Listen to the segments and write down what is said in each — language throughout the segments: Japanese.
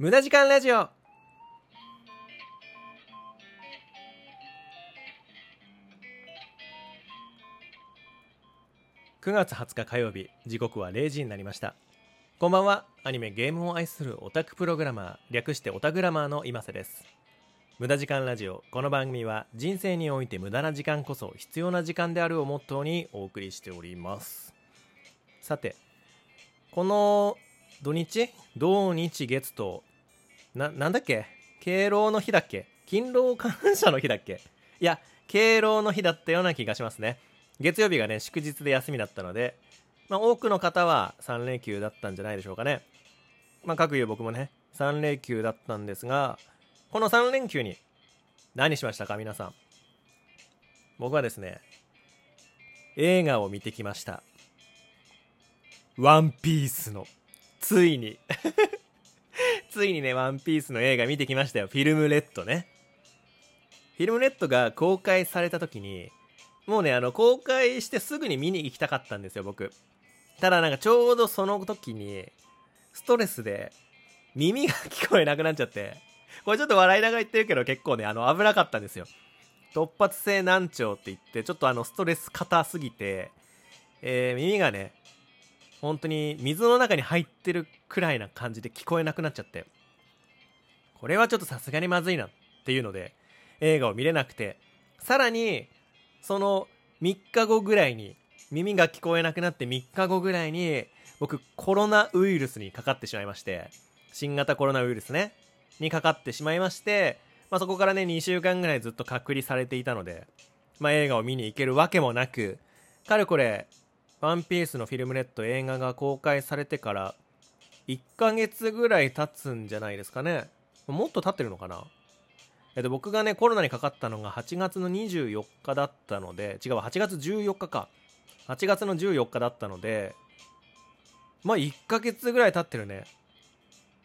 無駄時間ラジオ。9月20日火曜日時刻は0時になりました。こんばんは。アニメゲームを愛するオタクプログラマー略してオタグラマーの今瀬です。無駄時間ラジオ。この番組は人生において無駄な時間こそ必要な時間であるをモットーにお送りしております。さてこの土日土日月とななんだっけ？敬老の日だっけ？勤労感謝の日だっけ？いや敬老の日だったような気がしますね。月曜日がね祝日で休みだったので、まあ、多くの方は3連休だったんじゃないでしょうかね。まあ各有僕もね3連休だったんですがこの3連休に何しましたか？皆さん。僕はですね映画を見てきました。ワンピースのついに。ついにね、ワンピースの映画見てきましたよ。フィルムレッドね。フィルムレッドが公開された時に、もうね、あの、公開してすぐに見に行きたかったんですよ、僕。ただなんかちょうどその時に、ストレスで耳が聞こえなくなっちゃって、これちょっと笑いながら言ってるけど結構ね、あの、危なかったんですよ。突発性難聴って言って、ちょっとあの、ストレス硬すぎて、えー、耳がね、本当に水の中に入ってるくらいな感じで聞こえなくなっちゃって。これはちょっとさすがにまずいなっていうので映画を見れなくて。さらにその3日後ぐらいに耳が聞こえなくなって3日後ぐらいに僕コロナウイルスにかかってしまいまして。新型コロナウイルスね。にかかってしまいまして、まあ、そこからね2週間ぐらいずっと隔離されていたので、まあ、映画を見に行けるわけもなくかれこれワンピースのフィルムレッド映画が公開されてから1ヶ月ぐらい経つんじゃないですかね。もっと経ってるのかな？えっと、僕がね、コロナにかかったのが8月の24日だったので、違う、8月14日か。8月の14日だったので、まあ1ヶ月ぐらい経ってるね。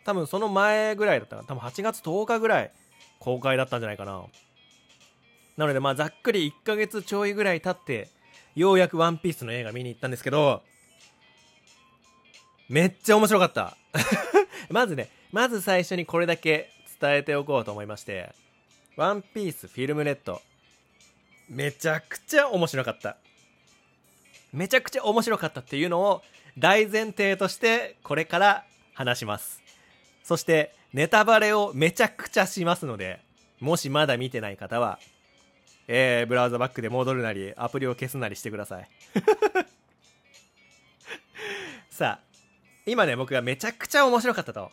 多分その前ぐらいだった多分8月10日ぐらい公開だったんじゃないかな。なのでまあざっくり1ヶ月ちょいぐらい経って、ようやくワンピースの映画見に行ったんですけど、めっちゃ面白かった。まずね、まず最初にこれだけ伝えておこうと思いまして、ワンピースフィルムレッド、めちゃくちゃ面白かった。めちゃくちゃ面白かったっていうのを大前提としてこれから話します。そしてネタバレをめちゃくちゃしますので、もしまだ見てない方はえー、ブラウザバックで戻るなり、アプリを消すなりしてください。さあ、今ね、僕がめちゃくちゃ面白かったと。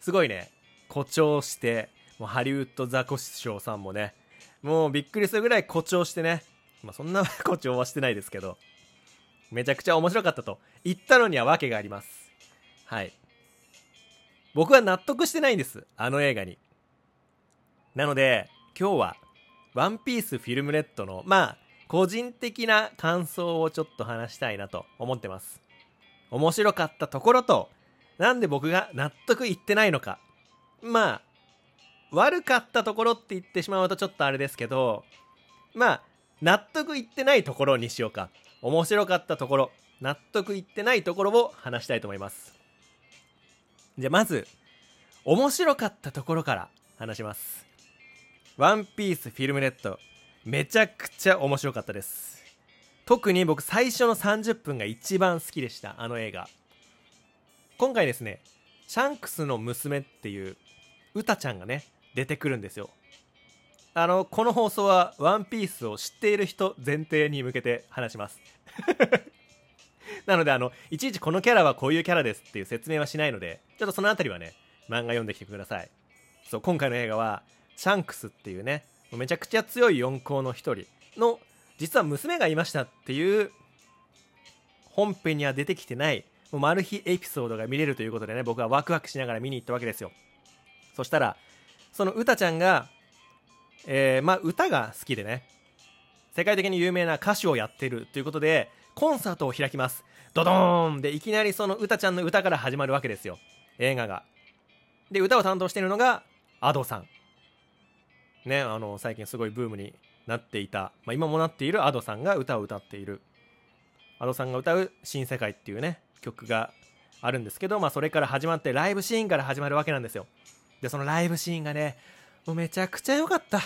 すごいね、誇張して、もうハリウッドザコシショウさんもね、もうびっくりするぐらい誇張してね、まあそんな 誇張はしてないですけど、めちゃくちゃ面白かったと言ったのには訳があります。はい。僕は納得してないんです。あの映画に。なので、今日はワンピースフィルムレッドの、まあ、個人的な感想をちょっと話したいなと思ってます。面白かったところと、なんで僕が納得いってないのか。まあ、悪かったところって言ってしまうとちょっとあれですけど、まあ、納得いってないところにしようか。面白かったところ、納得いってないところを話したいと思います。じゃあまず、面白かったところから話します。ワンピースフィルムレッドめちゃくちゃ面白かったです。特に僕最初の30分が一番好きでした。あの映画。今回ですねシャンクスの娘っていうウタちゃんがね出てくるんですよ。あのこの放送はワンピースを知っている人前提に向けて話します。なのであのいちいちこのキャラはこういうキャラですっていう説明はしないのでちょっとその辺りはね漫画読んできてください。そう今回の映画はシャンクスっていうねめちゃくちゃ強い四皇の一人の実は娘がいましたっていう本編には出てきてないもうマル秘エピソードが見れるということでね僕はワクワクしながら見に行ったわけですよ。そしたらその歌ちゃんがえー、まあ歌が好きでね世界的に有名な歌手をやってるということでコンサートを開きます。ドドーン!でいきなりその歌ちゃんの歌から始まるわけですよ。映画が。で歌を担当しているのが Ado さん。ね、あの最近すごいブームになっていた、まあ、今もなっている Ado さんが歌を歌っている。Ado さんが歌う「新世界」っていうね曲があるんですけど、まあ、それから始まってライブシーンから始まるわけなんですよ。でそのライブシーンがねもうめちゃくちゃ良かった。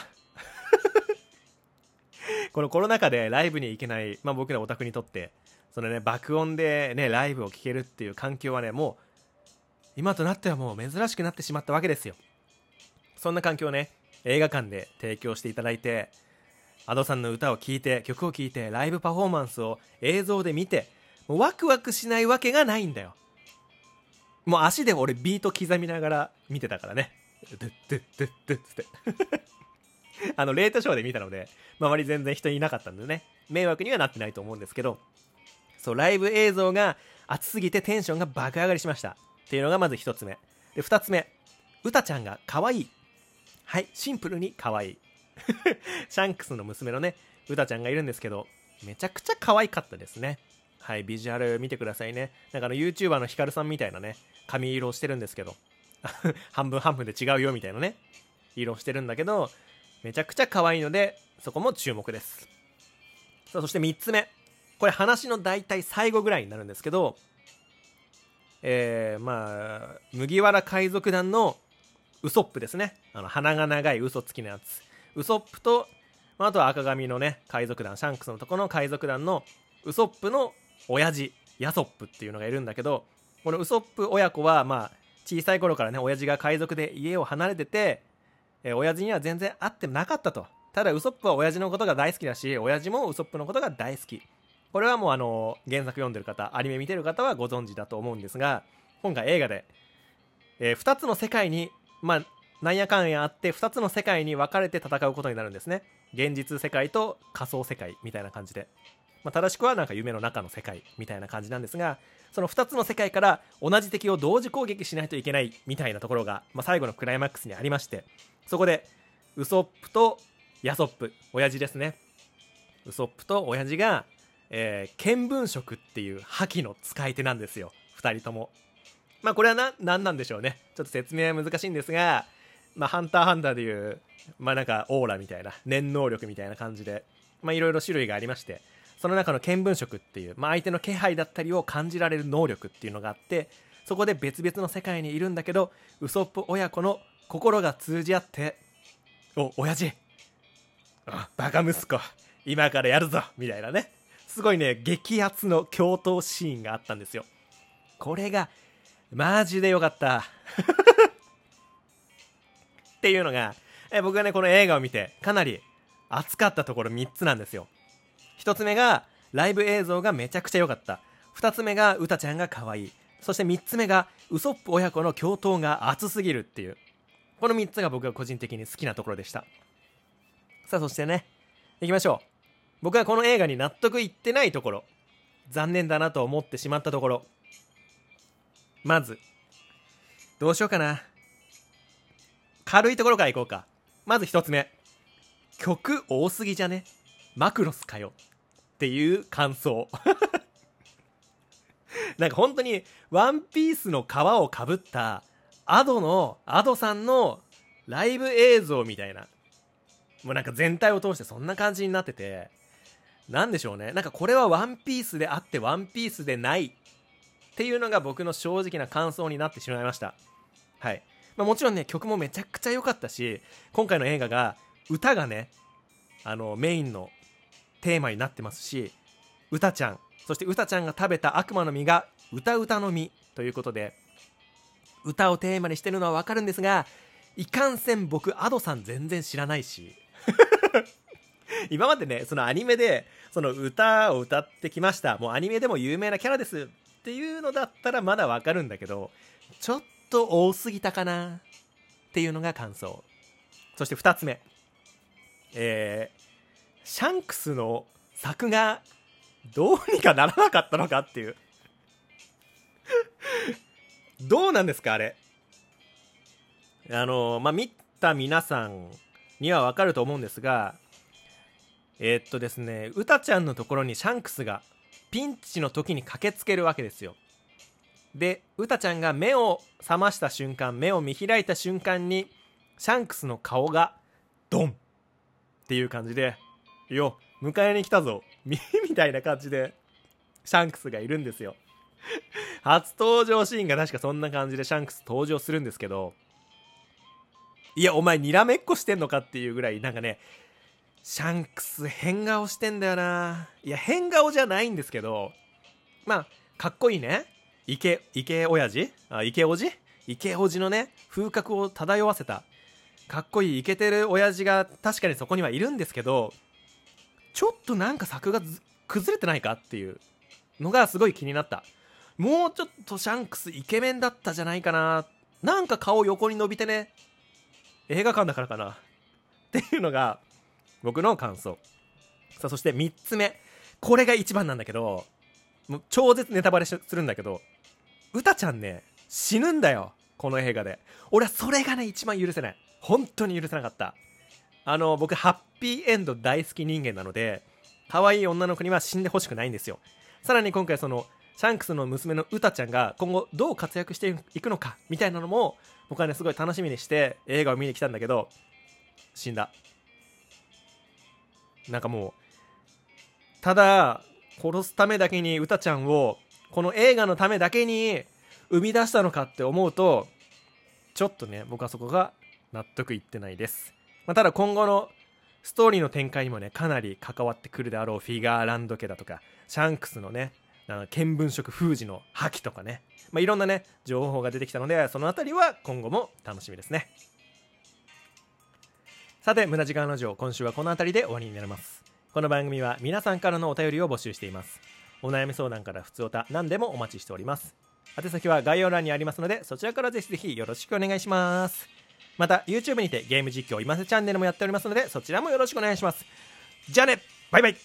このコロナ禍でライブに行けない、まあ、僕らオタクにとってそのね爆音でねライブを聴けるっていう環境はねもう今となってはもう珍しくなってしまったわけですよ。そんな環境をね映画館で提供していただいて Ado さんの歌を聴いて曲を聴いてライブパフォーマンスを映像で見てもうワクワクしないわけがないんだよ。もう足で俺ビート刻みながら見てたからね。ドゥッドゥッドゥッドゥって。あのレートショーで見たので周り全然人いなかったんでね。迷惑にはなってないと思うんですけどそうライブ映像が熱すぎてテンションが爆上がりしました。っていうのがまず1つ目。で2つ目。うたちゃんが可愛いはいシンプルに可愛い。シャンクスの娘のねうたちゃんがいるんですけどめちゃくちゃ可愛かったですね。はいビジュアル見てくださいね。なんかあの YouTuber のヒカルさんみたいなね髪色をしてるんですけど 半分半分で違うよみたいなね色をしてるんだけどめちゃくちゃ可愛いのでそこも注目です。さあそして3つ目。これ話の大体最後ぐらいになるんですけどえー、まあ麦わら海賊団のウソップですね。あの鼻が長い嘘つきのやつ。ウソップと、まあ、あとは赤髪のね海賊団シャンクスのとこの海賊団のウソップの親父ヤソップっていうのがいるんだけどこのウソップ親子はまあ小さい頃からね親父が海賊で家を離れてて、えー、親父には全然会ってなかったと。ただウソップは親父のことが大好きだし親父もウソップのことが大好き。これはもうあの原作読んでる方アニメ見てる方はご存知だと思うんですが今回映画で、えー、2つの世界にまあなんやかんやあって2つの世界に分かれて戦うことになるんですね。現実世界と仮想世界みたいな感じで、まあ、正しくはなんか夢の中の世界みたいな感じなんですがその2つの世界から同じ敵を同時攻撃しないといけないみたいなところが、まあ、最後のクライマックスにありましてそこでウソップとヤソップ親父ですね。ウソップと親父が、えー、見聞色っていう覇気の使い手なんですよ。2人とも。まあこれはな何なんでしょうね。ちょっと説明は難しいんですがまあハンターハンターでいうまあなんかオーラみたいな念能力みたいな感じでまあいろいろ種類がありましてその中の見聞色っていう、まあ、相手の気配だったりを感じられる能力っていうのがあってそこで別々の世界にいるんだけどウソップ親子の心が通じ合って「お親父。あバカ息子。今からやるぞ。みたいなね。すごいね激アツの共闘シーンがあったんですよ。これがマジでよかった。っていうのがえ僕がねこの映画を見てかなり熱かったところ3つなんですよ。1つ目がライブ映像がめちゃくちゃ良かった。2つ目がうたちゃんが可愛い。そして3つ目がウソップ親子の共闘が熱すぎるっていう。この3つが僕が個人的に好きなところでした。さあそしてね行きましょう。僕はこの映画に納得いってないところ。残念だなと思ってしまったところ。まずどうしようかな。軽いところからいこうか。まず1つ目。曲多すぎじゃね？マクロスかよ。っていう感想。なんか本当にワンピースの皮をかぶったアドのアドさんのライブ映像みたいな。もうなんか全体を通してそんな感じになってて、なんでしょうね。なんかこれはワンピースであってワンピースでないっていうのが僕の正直な感想になってしまいました。はい。まあ、もちろんね、曲もめちゃくちゃ良かったし、今回の映画が歌がね、あの、メインのテーマになってますし、歌ちゃん、そして歌ちゃんが食べた悪魔の実が歌歌の実ということで、歌をテーマにしてるのはわかるんですが、いかんせん僕、アドさん全然知らないし、今までね、そのアニメで、その歌を歌ってきました。もうアニメでも有名なキャラですっていうのだったらまだわかるんだけど、ちょっと多すぎたかなっていうのが感想。そして2つ目。えー、シャンクスの作がどうにかならなかったのかっていうどうなんですかあれ。あの、まあ、見た皆さんにはわかると思うんですが、えー、っとですね、うたちゃんのところにシャンクスがピンチの時に駆けつけるわけですよ。で、うたちゃんが目を覚ました瞬間、目を見開いた瞬間に、シャンクスの顔がドンっていう感じで、よ、迎えに来たぞ、み たいな感じで、シャンクスがいるんですよ。初登場シーンが確かそんな感じでシャンクス登場するんですけど、いや、お前にらめっこしてんのかっていうぐらい、なんかね、シャンクス変顔してんだよな。いや、変顔じゃないんですけど、まあ、かっこいいね。池、池親父？あ、池おじ？池おじのね、風格を漂わせた、かっこいいイケてる親父が確かにそこにはいるんですけど、ちょっとなんか作が崩れてないかっていうのがすごい気になった。もうちょっとシャンクスイケメンだったじゃないかな。なんか顔横に伸びてね。映画館だからかな。っていうのが僕の感想。さあ、そして3つ目。これが一番なんだけど、もう超絶ネタバレするんだけど、うたちゃんね、死ぬんだよ。この映画で。俺はそれがね、一番許せない。本当に許せなかった。あの、僕、ハッピーエンド大好き人間なので、可愛い女の子には死んでほしくないんですよ。さらに今回その、シャンクスの娘のウタちゃんが今後どう活躍していくのかみたいなのも僕はねすごい楽しみにして映画を見に来たんだけど死んだなんかもうただ殺すためだけにウタちゃんをこの映画のためだけに生み出したのかって思うとちょっとね僕はそこが納得いってないです、まあ、ただ今後のストーリーの展開にもねかなり関わってくるであろうフィガーランド家だとかシャンクスのね見聞色封じの破棄とかね、まあ、いろんなね情報が出てきたのでその辺りは今後も楽しみですね。さて無駄時間ラジオ今週はこの辺りで終わりになります。この番組は皆さんからのお便りを募集しています。お悩み相談から普通おた何でもお待ちしております。宛先は概要欄にありますのでそちらからぜひぜひよろしくお願いします。また YouTube にてゲーム実況今瀬チャンネルもやっておりますのでそちらもよろしくお願いします。じゃあねバイバイ。